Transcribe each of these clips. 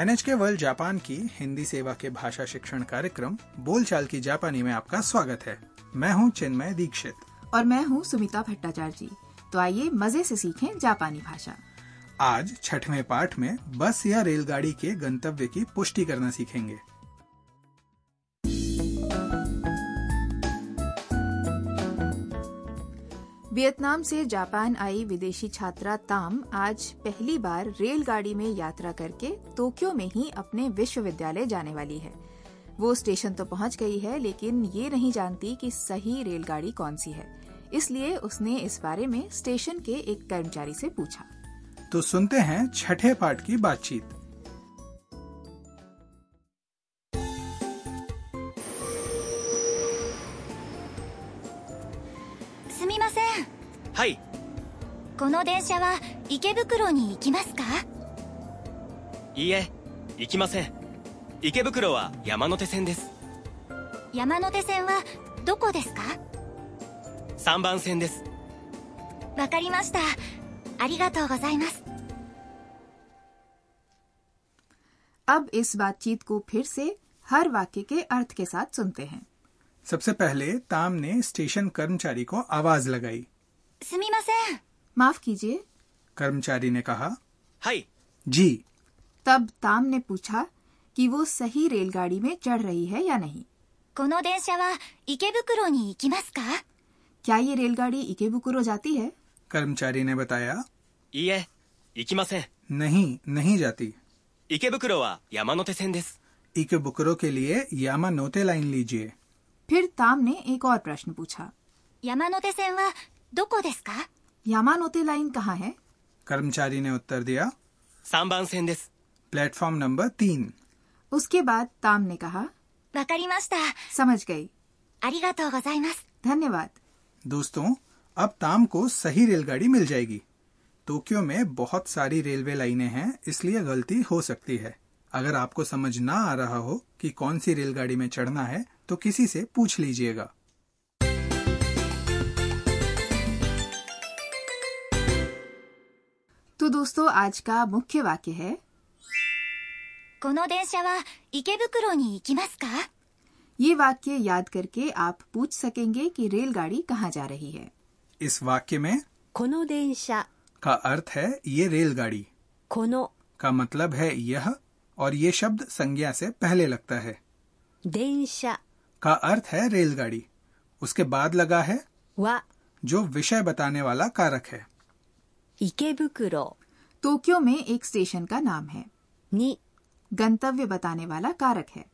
NHK world Japan की हिंदी सेवा के भाषा शिक्षण कार्यक्रम बोलचाल की जापानी में आपका स्वागत है। मैं हूँ चिन्मय दीक्षित। और मैं हूँ सुमिता भट्टाचार्य जी। तो आइए मज़े से सीखें जापानी भाषा। आज छठवें पाठ में बस या रेलगाड़ी के गंतव्य की पुष्टि करना सीखेंगे। वियतनाम से जापान आई विदेशी छात्रा ताम आज पहली बार रेलगाड़ी में यात्रा करके टोक्यो में ही अपने विश्वविद्यालय जाने वाली है। वो स्टेशन तो पहुँच गई है, लेकिन ये नहीं जानती कि सही रेलगाड़ी कौन सी है। इसलिए उसने इस बारे में स्टेशन के एक कर्मचारी से पूछा। तो सुनते हैं छठे पाठ की बातचीत। はいこの電車は池袋に行きますかいいえ行きません池袋は山手線です山手線はどこですか3番線ですわかりましたありがとうございます अब इस बातचीत को फिर से हर वाक्य के अर्थ के साथ सुनते हैं सबसे पहले ताम ने स्टेशन कर्मचारी को आवाज लगाई すみません माफ कीजिए कर्मचारी ने कहा はい जी तब ताम ने पूछा कि वो सही रेलगाड़ी में चढ़ रही है या नहीं この電車は池袋に行きますか क्या ये रेलगाड़ी इकेबुकुरो जाती है कर्मचारी ने बताया いいえ行きません नहीं नहीं जाती 池袋は山手線です इके बुकरो के लिए यामा नोते लाइन लीजिए फिर ताम ने एक और प्रश्न पूछा 山手線は どこですか यामानोते लाइन कहाँ है कर्मचारी ने उत्तर दिया 3番線です प्लेटफॉर्म नंबर तीन उसके बाद ताम ने कहा わかりました समझ गई ありがとうございます धन्यवाद दोस्तों अब ताम को सही रेलगाड़ी मिल जाएगी टोक्यो में बहुत सारी रेलवे लाइनें हैं इसलिए गलती हो सकती है अगर आपको समझ ना आ रहा हो कि कौन सी रेलगाड़ी में चढ़ना है तो किसी से पूछ लीजिएगा दोस्तों आज का मुख्य वाक्य है この電車は池袋に行きますか ये वाक्य याद करके आप पूछ सकेंगे कि रेलगाड़ी कहाँ जा रही है इस वाक्य में この電車 का अर्थ है ये रेलगाड़ी この का मतलब है यह और ये शब्द संज्ञा से पहले लगता है 電車 का अर्थ है रेलगाड़ी उसके बाद लगा है は जो विषय बताने वाला कारक है 池袋 टोक्यो में एक स्टेशन का नाम है に गंतव्य बताने वाला कारक है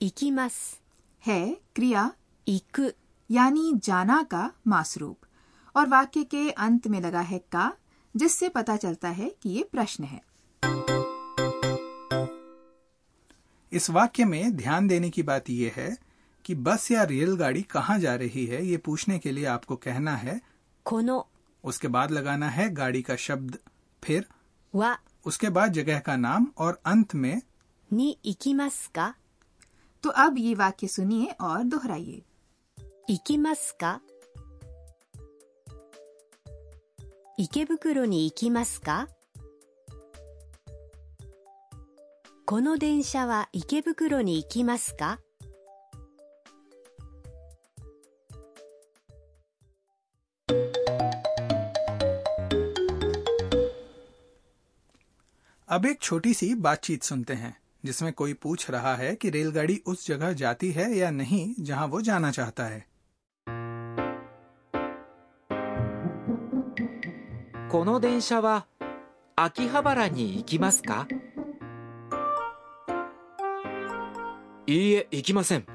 行きます है क्रिया 行く यानी जाना का मासरूप और वाक्य के अंत में लगा है का जिससे पता चलता है कि ये प्रश्न है इस वाक्य में ध्यान देने की बात यह है कि बस या रेलगाड़ी कहाँ जा रही है ये पूछने के लिए आपको कहना है この उसके बाद लगाना है गाड़ी का शब्द फिर は उसके बाद जगह का नाम और अंत में に行きますか तो अब ये वाक्य सुनिए और दोहराइए 行きますか池袋に行きますかこの電車は池袋に行きますか अब एक छोटी सी बातचीत सुनते हैं जिसमें कोई पूछ रहा है कि रेलगाड़ी उस जगह जाती है या नहीं जहां वो जाना चाहता है この電車は秋葉原に行きますかいいえ行きません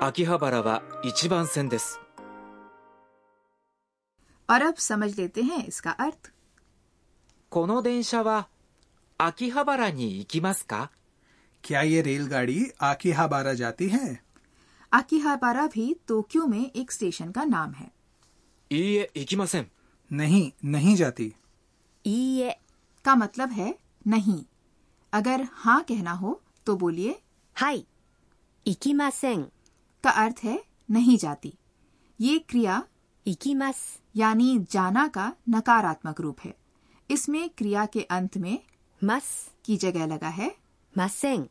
秋葉原は一番線です और अब समझ लेते हैं इसका अर्थ この電車は आकीहाबारा नी इकीमास का क्या ये रेलगाड़ी आकीहाबारा जाती है? आकीहाबारा भी टोक्यो में एक स्टेशन का नाम है। इए इकीमासेन। नहीं नहीं जाती। ये का मतलब है नहीं। अगर हाँ कहना हो तो बोलिए। हाई इकीमासेन। का अर्थ है नहीं जाती। ये क्रिया इकीमास। यानी जाना का नकारात्मक रूप है। इसमें क्रिया के अंत में ます की जगह लगा है ません。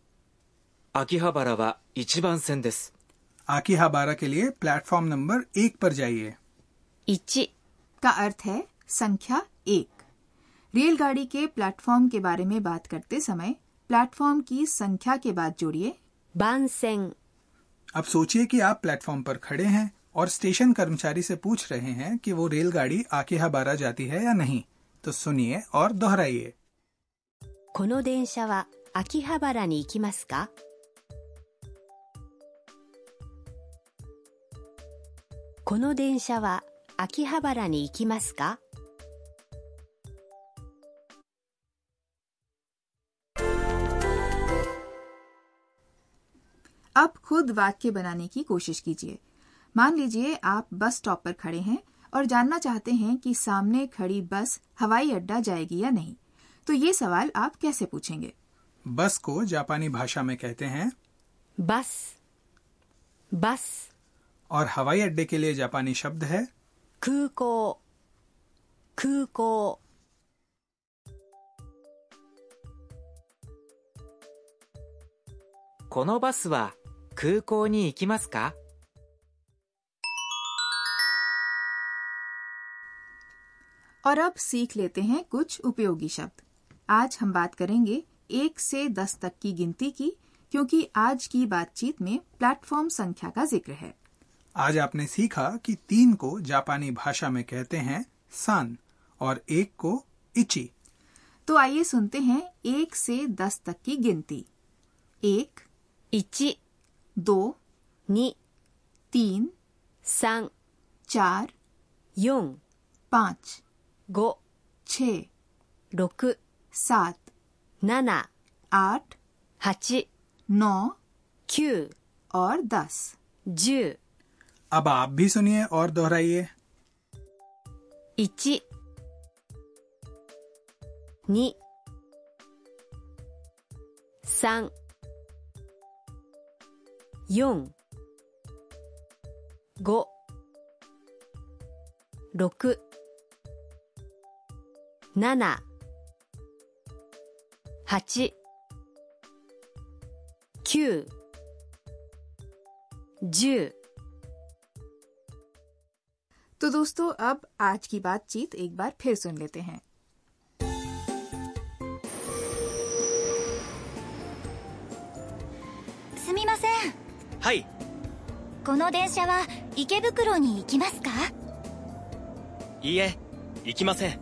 秋葉原は1番線です。 आकी हाबारा के लिए प्लेटफॉर्म नंबर एक पर जाइए 1、 का अर्थ है संख्या एक रेलगाड़ी के प्लेटफॉर्म के बारे में बात करते समय प्लेटफॉर्म की संख्या के बाद जोड़िए 番線、 अब सोचिए कि आप प्लेटफॉर्म पर खड़े हैं और स्टेशन कर्मचारी से पूछ रहे हैं कि वो रेलगाड़ी आके हाबारा जाती है या नहीं तो सुनिए और दोहराइए この電車は秋葉原に行きますかこの電車は秋葉原に行きますか अब खुद वाक्य बनाने की कोशिश कीजिए मान लीजिए आप बस स्टॉप पर खड़े हैं और जानना चाहते हैं कि सामने खड़ी बस हवाई अड्डा जाएगी या नहीं तो ये सवाल आप कैसे पूछेंगे बस को जापानी भाषा में कहते हैं バス、バス、 और हवाई अड्डे के लिए जापानी शब्द है 空港、空港、このバスは空港に行きますか और अब सीख लेते हैं कुछ उपयोगी शब्द आज हम बात करेंगे एक से दस तक की गिनती की क्योंकि आज की बातचीत में प्लेटफॉर्म संख्या का ज़िक्र है। आज आपने सीखा कि तीन को जापानी भाषा में कहते हैं सान और एक को इची। तो आइए सुनते हैं एक से दस तक की गिनती। एक 1、दो नी तीन 3、चार 4、पाँच गो छ 6、सात। 7、आठ। 8、नौ। 9、और दस। 10、अब आप भी सुनिए और दोहराइए। 1 2 3 4 5 6 7 8 9 10 तो दोस्तों अब आज की बातचीत एक बार फिर सुन लेते हैं すみませんはいこの電車は池袋に行きますかいいえ行きません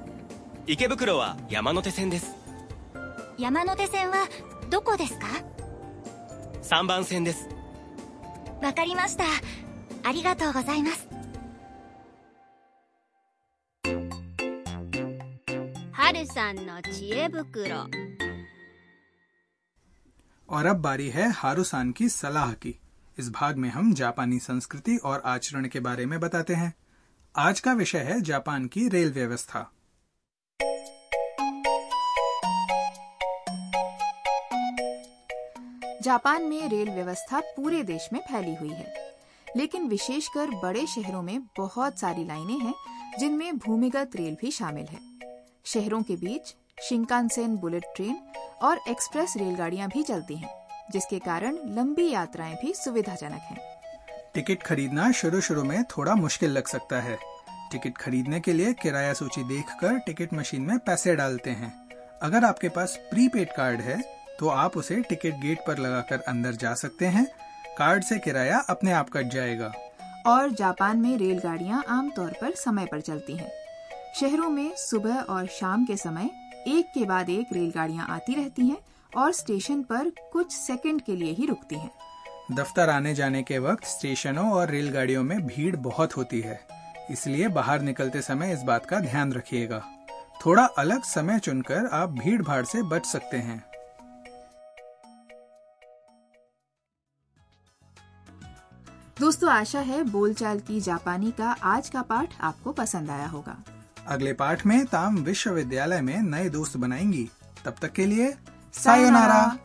池袋は山手線です 山手線はどこですか3番線ですわかりましたありがとうございます春さんの知恵袋 और अब बारी है हारूसान की सलाह की इस भाग में हम जापानी संस्कृति और आचरण के बारे में बताते हैं आज का विषय है जापान की रेल व्यवस्था जापान में रेल व्यवस्था पूरे देश में फैली हुई है। लेकिन विशेषकर बड़े शहरों में बहुत सारी लाइनें हैं, जिनमें भूमिगत रेल भी शामिल है। शहरों के बीच शिंकानसेन बुलेट ट्रेन और एक्सप्रेस रेलगाड़ियाँ भी चलती हैं, जिसके कारण लंबी यात्राएँ भी सुविधाजनक हैं। टिकट खरीदना शुरू शुरू में थोड़ा मुश्किल लग सकता है। टिकट खरीदने के लिए किराया सूची देखकर टिकट मशीन में पैसे डालते हैं। अगर आपके पास प्रीपेड कार्ड है तो आप उसे टिकट गेट पर लगाकर अंदर जा सकते हैं। कार्ड से किराया अपने आप कट जाएगा। और जापान में रेलगाड़ियाँ आमतौर पर समय पर चलती हैं। शहरों में सुबह और शाम के समय एक के बाद एक रेलगाड़ियाँ आती रहती हैं और स्टेशन पर कुछ सेकंड के लिए ही रुकती हैं। दफ्तर आने जाने के वक्त स्टेशनों और रेलगाड़ियों में भीड़ बहुत होती है। इसलिए बाहर निकलते समय इस बात का ध्यान रखिएगा। थोड़ा अलग समय चुनकर आप भीड़ भाड़ से बच सकते हैं। दोस्तों आशा है बोलचाल की जापानी का आज का पाठ आपको पसंद आया होगा। अगले पाठ में ताम विश्वविद्यालय में नए दोस्त बनाएँगी। तब तक के लिए सायोनारा